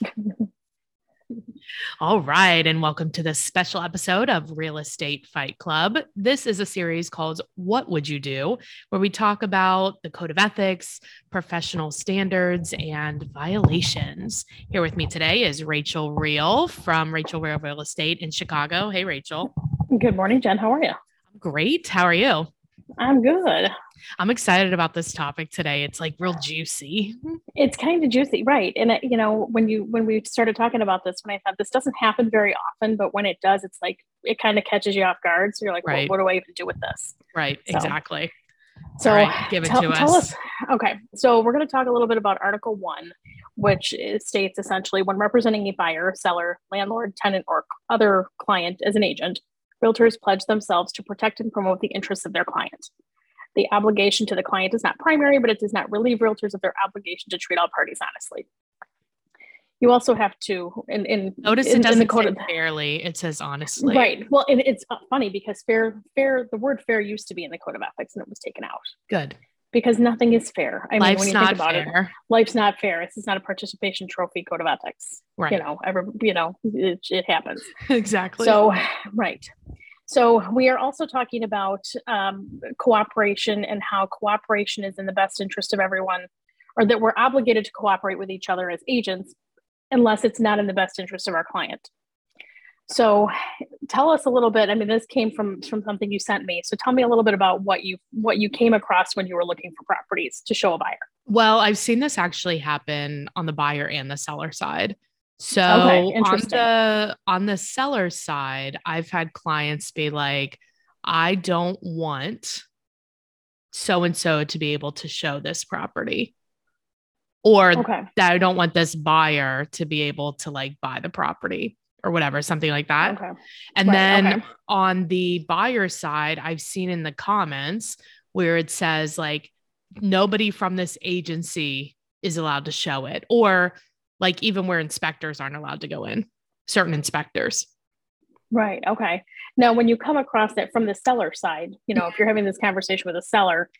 All right, and welcome to this special episode of Real Estate Fight Club. This is a series called What Would You Do, where we talk about the code of ethics, professional standards, and violations. Here with me today is Rachel Real from Rachel Real Real Estate in Chicago. Hey, Rachel. Good morning, Jen. How are you? I'm great. How are you? I'm good. I'm excited about this topic today. It's like real juicy. It's kind of juicy, right? And it, you know, when you when we started talking about this, when I thought this doesn't happen very often, but when it does, it's like it kind of catches you off guard. So you're like, right. well, what do I even do with this? Right. So, exactly. So right, give it tell, to us. us. Okay. So we're going to talk a little bit about Article One, which states essentially when representing a buyer, seller, landlord, tenant, or other client as an agent, realtors pledge themselves to protect and promote the interests of their client. The obligation to the client is not primary, but it does not relieve realtors of their obligation to treat all parties honestly. You also have to, in, in notice in, it doesn't in the code say fairly; it says honestly. Right. Well, and it's uh, funny because fair, fair, the word fair used to be in the code of ethics, and it was taken out. Good. Because nothing is fair. I life's mean, when you not think about fair. it, life's not fair. This is not a participation trophy code of ethics. Right. You know, ever, you know, it, it happens. exactly. So, right. So we are also talking about um, cooperation and how cooperation is in the best interest of everyone, or that we're obligated to cooperate with each other as agents, unless it's not in the best interest of our client. So tell us a little bit. I mean, this came from from something you sent me. So tell me a little bit about what you what you came across when you were looking for properties to show a buyer. Well, I've seen this actually happen on the buyer and the seller side. So okay, on the on the seller side, I've had clients be like, I don't want so and so to be able to show this property. Or okay. that I don't want this buyer to be able to like buy the property or whatever, something like that. Okay. And right, then on the buyer side, I've seen in the comments where it says like nobody from this agency is allowed to show it or like even where inspectors aren't allowed to go in, certain inspectors. Right. Okay. Now, when you come across it from the seller side, you know, if you're having this conversation with a seller,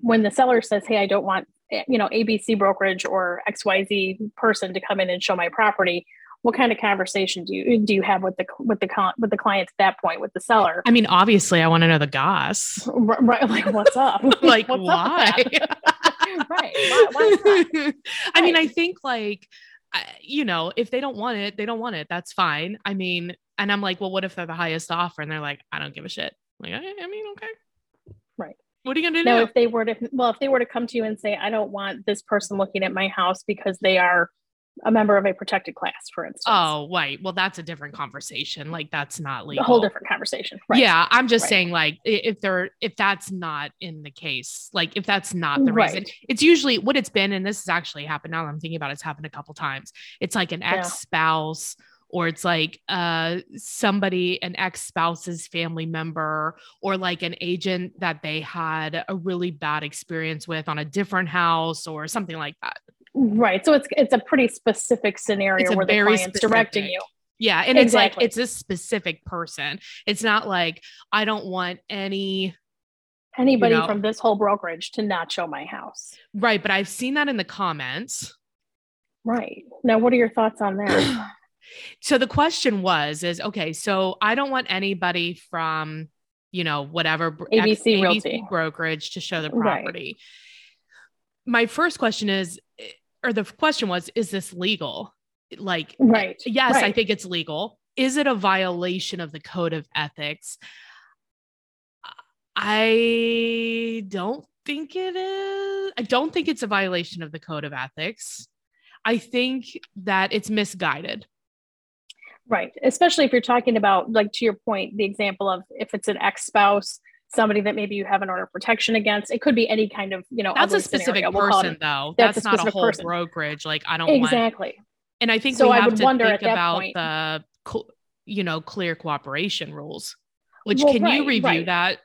when the seller says, "Hey, I don't want eh, you know ABC brokerage or XYZ person to come in and show my property," what kind of conversation do you do you have with the with the with the client at that point with the seller? I mean, obviously, I want to know the goss. Right. Like, what's up? like, what's why? Up right. Why, why I mean, I think like, you know, if they don't want it, they don't want it. That's fine. I mean, and I'm like, well, what if they're the highest offer? And they're like, I don't give a shit. I'm like, I, I mean, okay. Right. What are you gonna do now? If they were to, well, if they were to come to you and say, I don't want this person looking at my house because they are a member of a protected class, for instance. Oh, right. Well, that's a different conversation. Like that's not legal. A whole different conversation. Right. Yeah. I'm just right. saying, like, if they're if that's not in the case, like if that's not the reason, right. it's usually what it's been, and this has actually happened now that I'm thinking about it, it's happened a couple times. It's like an ex-spouse. Yeah or it's like uh somebody an ex-spouse's family member or like an agent that they had a really bad experience with on a different house or something like that Right. So it's it's a pretty specific scenario where the client's specific. directing you. Yeah. And exactly. it's like it's a specific person. It's not like I don't want any anybody you know, from this whole brokerage to not show my house. Right. But I've seen that in the comments. Right. Now what are your thoughts on that? so the question was is okay, so I don't want anybody from, you know, whatever ABC, ABC Realty brokerage to show the property. Right. My first question is or the question was, is this legal? Like, right. Yes, right. I think it's legal. Is it a violation of the code of ethics? I don't think it is. I don't think it's a violation of the code of ethics. I think that it's misguided. Right. Especially if you're talking about, like, to your point, the example of if it's an ex spouse somebody that maybe you have an order of protection against. It could be any kind of, you know, that's a specific we'll person though. That's, that's a not a whole person. brokerage. Like I don't exactly. Want, and I think so. I would wonder think about point. the, you know, clear cooperation rules. Which well, can right, you review right. that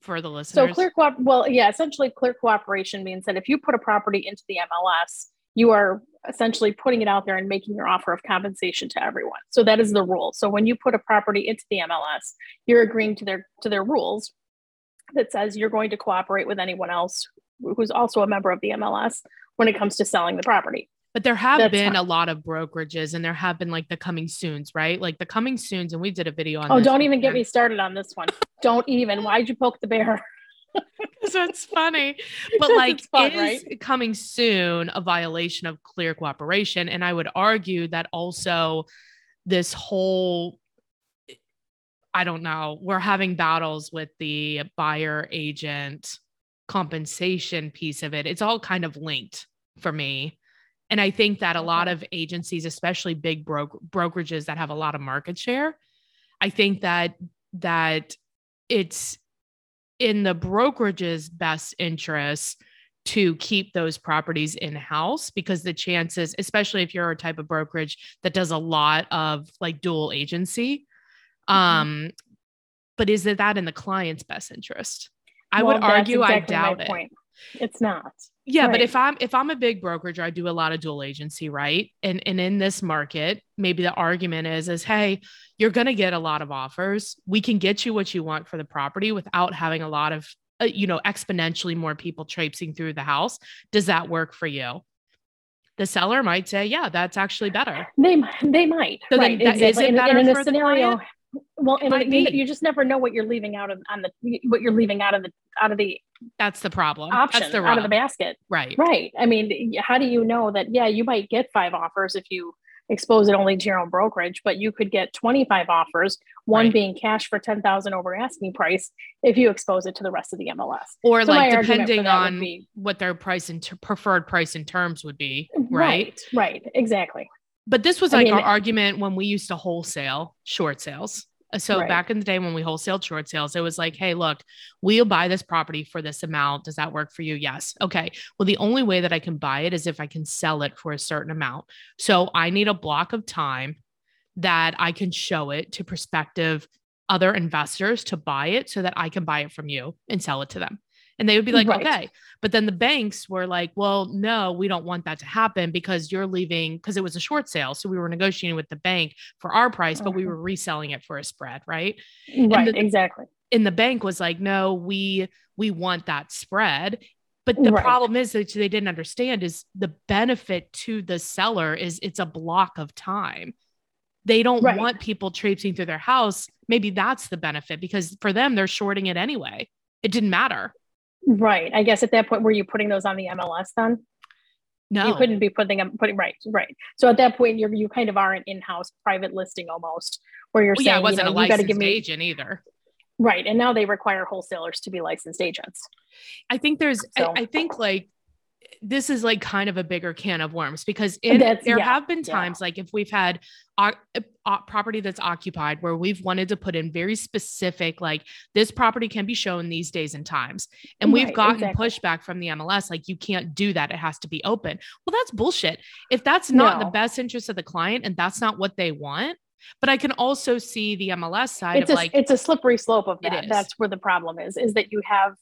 for the listeners? So clear co- well, yeah, essentially clear cooperation means that if you put a property into the MLS, you are essentially putting it out there and making your offer of compensation to everyone. So that is the rule. So when you put a property into the MLS, you're agreeing to their to their rules, that says you're going to cooperate with anyone else who's also a member of the MLS when it comes to selling the property. But there have That's been a lot of brokerages and there have been like the coming soons, right? Like the coming soons. And we did a video on Oh, don't even get me started on this one. don't even. Why'd you poke the bear? Because it's funny. But like fun, is right? coming soon a violation of clear cooperation? And I would argue that also this whole I don't know, we're having battles with the buyer agent compensation piece of it. It's all kind of linked for me. And I think that a lot of agencies, especially big bro- brokerages that have a lot of market share, I think that that it's in the brokerage's best interest to keep those properties in house because the chances, especially if you're a type of brokerage that does a lot of like dual agency, mm-hmm. um, but is it that in the client's best interest? I well, would argue exactly I doubt it. Point. It's not. Yeah, right. but if I'm if I'm a big brokerage, I do a lot of dual agency, right? And and in this market, maybe the argument is is hey, you're going to get a lot of offers. We can get you what you want for the property without having a lot of uh, you know exponentially more people traipsing through the house. Does that work for you? The seller might say, yeah, that's actually better. They they might. So right, then, exactly. Is it better in, in a scenario? Well, and you just never know what you're leaving out of on the what you're leaving out of the out of the that's the problem. Option that's the out of the basket. Right. Right. I mean how do you know that yeah you might get five offers if you expose it only to your own brokerage but you could get 25 offers one right. being cash for 10000 over asking price if you expose it to the rest of the mls or so like depending on be, what their price and ter- preferred price and terms would be right? Right, right exactly but this was like I mean, our argument when we used to wholesale short sales so right. back in the day when we wholesaled short sales, it was like, hey, look, we'll buy this property for this amount. Does that work for you? Yes. Okay. Well, the only way that I can buy it is if I can sell it for a certain amount. So I need a block of time that I can show it to prospective other investors to buy it so that I can buy it from you and sell it to them. And they would be like, right. okay. But then the banks were like, well, no, we don't want that to happen because you're leaving because it was a short sale. So we were negotiating with the bank for our price, but we uh-huh. were reselling it for a spread, right? Right, the, exactly. And the bank was like, no, we we want that spread. But the right. problem is that they didn't understand is the benefit to the seller is it's a block of time. They don't right. want people traipsing through their house. Maybe that's the benefit because for them, they're shorting it anyway. It didn't matter. Right. I guess at that point, were you putting those on the MLS then? No, you couldn't be putting them putting right, right. So at that point, you're you kind of are an in-house private listing almost, where you're well, saying, yeah, it wasn't you know, a licensed give me, agent either. Right, and now they require wholesalers to be licensed agents. I think there's, so. I, I think like this is like kind of a bigger can of worms because in, there yeah, have been times yeah. like if we've had a, a, uh, property that's occupied where we've wanted to put in very specific like this property can be shown these days and times and we've gotten exactly. pushback from the MLS like you can't do that it has to be open well that's bullshit if that's not no. the best interest of the client and that's not what they want but I can also see the MLS side it's of a, like it's a slippery slope of that. That's where the problem is, is that you have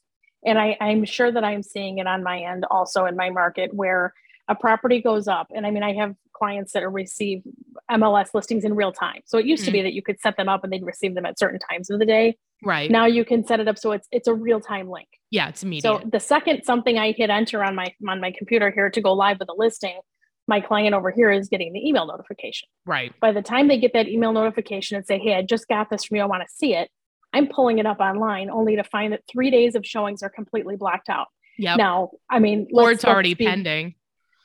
and I, I'm sure that I'm seeing it on my end also in my market where a property goes up. And I mean, I have clients that receive MLS listings in real time. So it used mm-hmm. to be mm. that you could set them up and they'd receive them at certain times of the day. Right. Now you can set it up so it's it's a real time link. Yeah, it's immediate. So the second something I hit enter on my on my computer here to go live with a listing, my client over here is getting the email notification. Right. By the time they get that email notification and say, "Hey, I just got this from you. I want to see it," I'm pulling it up online only to find that three days of showings are completely blacked out. Yeah. Now, I mean, or it's already be, pending.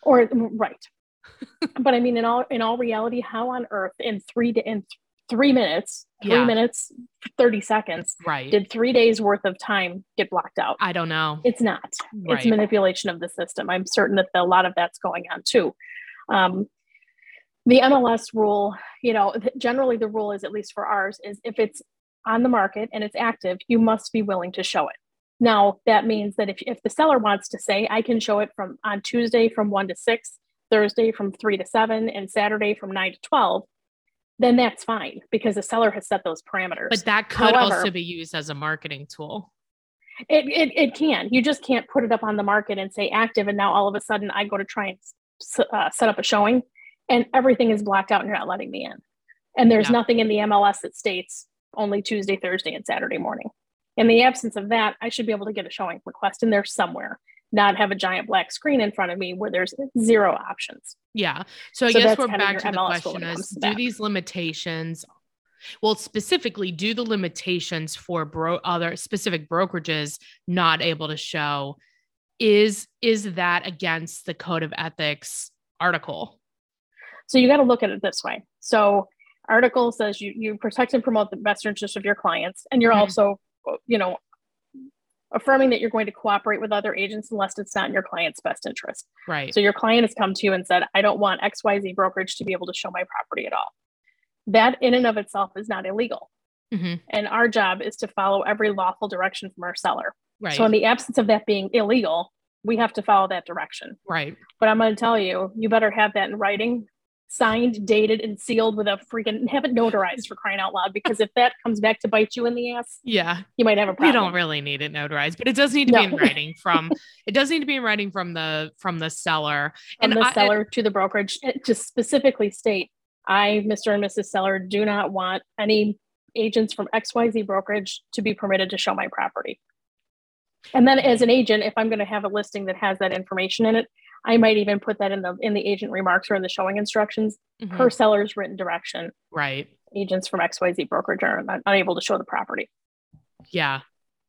Or right. but I mean, in all in all reality, how on earth in three to in three minutes, three yeah. minutes, thirty seconds, right? Did three days worth of time get blocked out? I don't know. It's not. Right. It's manipulation of the system. I'm certain that a lot of that's going on too. Um, the MLS rule, you know, generally the rule is at least for ours is if it's on the market and it's active, you must be willing to show it. Now, that means that if, if the seller wants to say, I can show it from on Tuesday from 1 to 6, Thursday from 3 to 7, and Saturday from 9 to 12, then that's fine because the seller has set those parameters. But that could However, also be used as a marketing tool. It, it, it can. You just can't put it up on the market and say active. And now all of a sudden I go to try and uh, set up a showing and everything is blacked out and you're not letting me in. And there's yeah. nothing in the MLS that states only Tuesday, Thursday, and Saturday morning. In the absence of that, I should be able to get a showing request in there somewhere. not have a giant black screen in front of me where there's zero options. Yeah. So I so guess we're back to the MLS question is do these limitations well specifically do the limitations for bro other specific brokerages not able to show is is that against the code of ethics article so you got to look at it this way so article says you you protect and promote the best interest of your clients and you're mm-hmm. also you know affirming that you're going to cooperate with other agents unless it's not in your client's best interest. Right. So your client has come to you and said, I don't want XYZ brokerage to be able to show my property at all. That in and of itself is not illegal. Mm-hmm. And our job is to follow every lawful direction from our seller. Right. So in the absence of that being illegal, we have to follow that direction. Right. But I'm going to tell you, you better have that in writing signed, dated, and sealed with a freaking have it notarized for crying out loud. Because if that comes back to bite you in the ass, yeah, you might have a problem. You don't really need it notarized, but it does need to no. be in writing from it does need to be in writing from the from the seller and the I, seller to the brokerage. Eh, it just specifically state, I, Mr. and Mrs. Seller, do not want any agents from XYZ brokerage to be permitted to show my property. And then as an agent, if I'm going to have a listing that has that information in it, I might even put that in the in the agent remarks or in the showing instructions mm-hmm. per seller's written direction. Right. Agents from XYZ brokerage are unable to show the property. Yeah.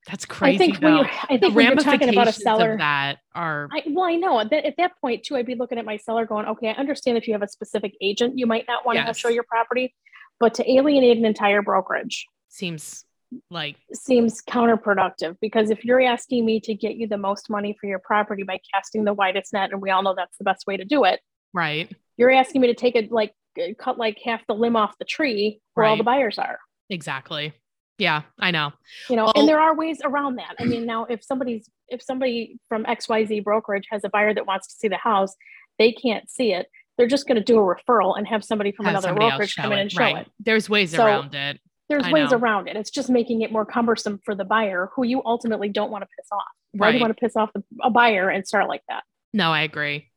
That's crazy. I think when you're, I think when you're talking about a seller that are I, well, I know that at that point too, I'd be looking at my seller going, okay, I understand if you have a specific agent, you might not want yes. to show your property, but to alienate an entire brokerage seems like seems counterproductive because if you're asking me to get you the most money for your property by casting the widest net and we all know that's the best way to do it right. you're asking me to take it like cut like half the limb off the tree where right. all the buyers are. Exactly. Yeah i know. You know well, and there are ways around that. I mean now if somebody's if somebody from xyz brokerage has a buyer that wants to see the house they can't see it they're just going to do a referral and have somebody from have another brokerage come in and show right. it. There's ways so, around it there's I ways know. around it. It's just making it more cumbersome for the buyer who you ultimately don't want to piss off. Why right. do you want to piss off a buyer and start like that? No, I agree.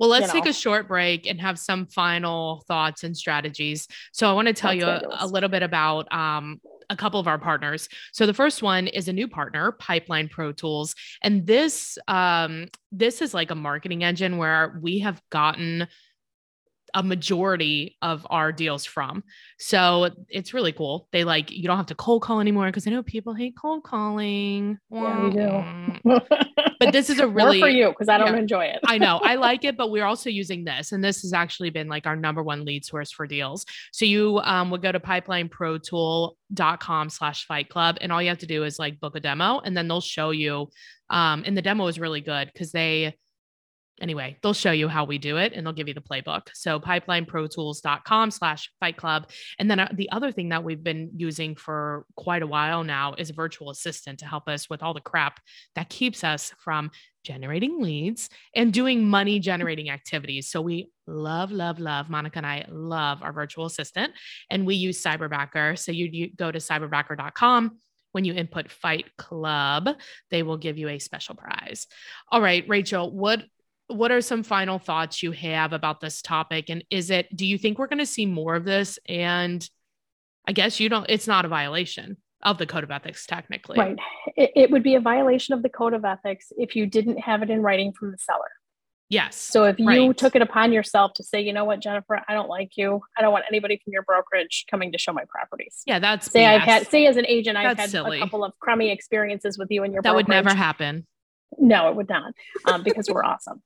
Well, let's you know. take a short break and have some final thoughts and strategies. So, I want to tell That's you a, a, little bit about um, a couple of our partners. So, the first one is a new partner, Pipeline Pro Tools, and this um, this is like a marketing engine where we have gotten a majority of our deals from. So it's really cool. They like you don't have to cold call anymore because I know people hate cold calling. Yeah, we do. but this is a really More for you because I don't yeah, enjoy it. I know I like it, but we're also using this, and this has actually been like our number one lead source for deals. So you um, would go to pipelineprotool.com slash fight club, and all you have to do is like book a demo, and then they'll show you. Um, and the demo is really good because they anyway, they'll show you how we do it and they'll give you the playbook. So pipelineprotools.com slash fight club. And then uh, the other thing that we've been using for quite a while now is a virtual assistant to help us with all the crap that keeps us from generating leads and doing money generating activities. So we love, love, love, Monica and I love our virtual assistant and we use Cyberbacker. So you, you go to cyberbacker.com when you input fight club they will give you a special prize all right rachel what what are some final thoughts you have about this topic? And is it do you think we're going to see more of this? And i guess you don't it's not a violation of the code of ethics technically. Right. It, it would be a violation of the code of ethics if you didn't have it in writing from the seller. Yes. So if you right. took it upon yourself to say you know what jennifer i don't like you. I don't want anybody from your brokerage coming to show my properties. Yeah that's say i've had say as an agent that's i've had silly. a couple of crummy experiences with you and your that brokerage. would never happen. No, it would not, um, because we're awesome.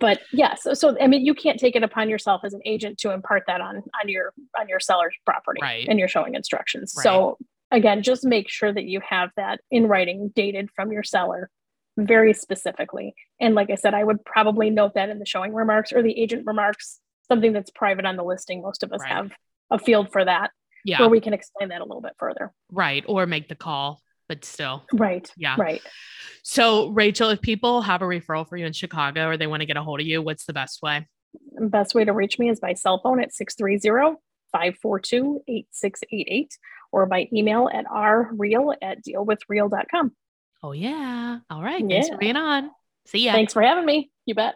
But yes, yeah, so, so, I mean, you can't take it upon yourself as an agent to impart that on on your on your seller's property, right? And you're showing instructions. Right. So again, just make sure that you have that in writing, dated from your seller, very specifically. And like I said, I would probably note that in the showing remarks or the agent remarks, something that's private on the listing. Most of us right. have a field for that, yeah, where we can explain that a little bit further, right? Or make the call but still. Right. Yeah. Right. So, Rachel, if people have a referral for you in Chicago or they want to get a hold of you, what's the best way? The best way to reach me is by cell phone at 630 542 8688 or by email at rreal at dealwithreal.com. Oh, yeah. All right. Thanks yeah. for being on. See ya. Thanks for having me. You bet.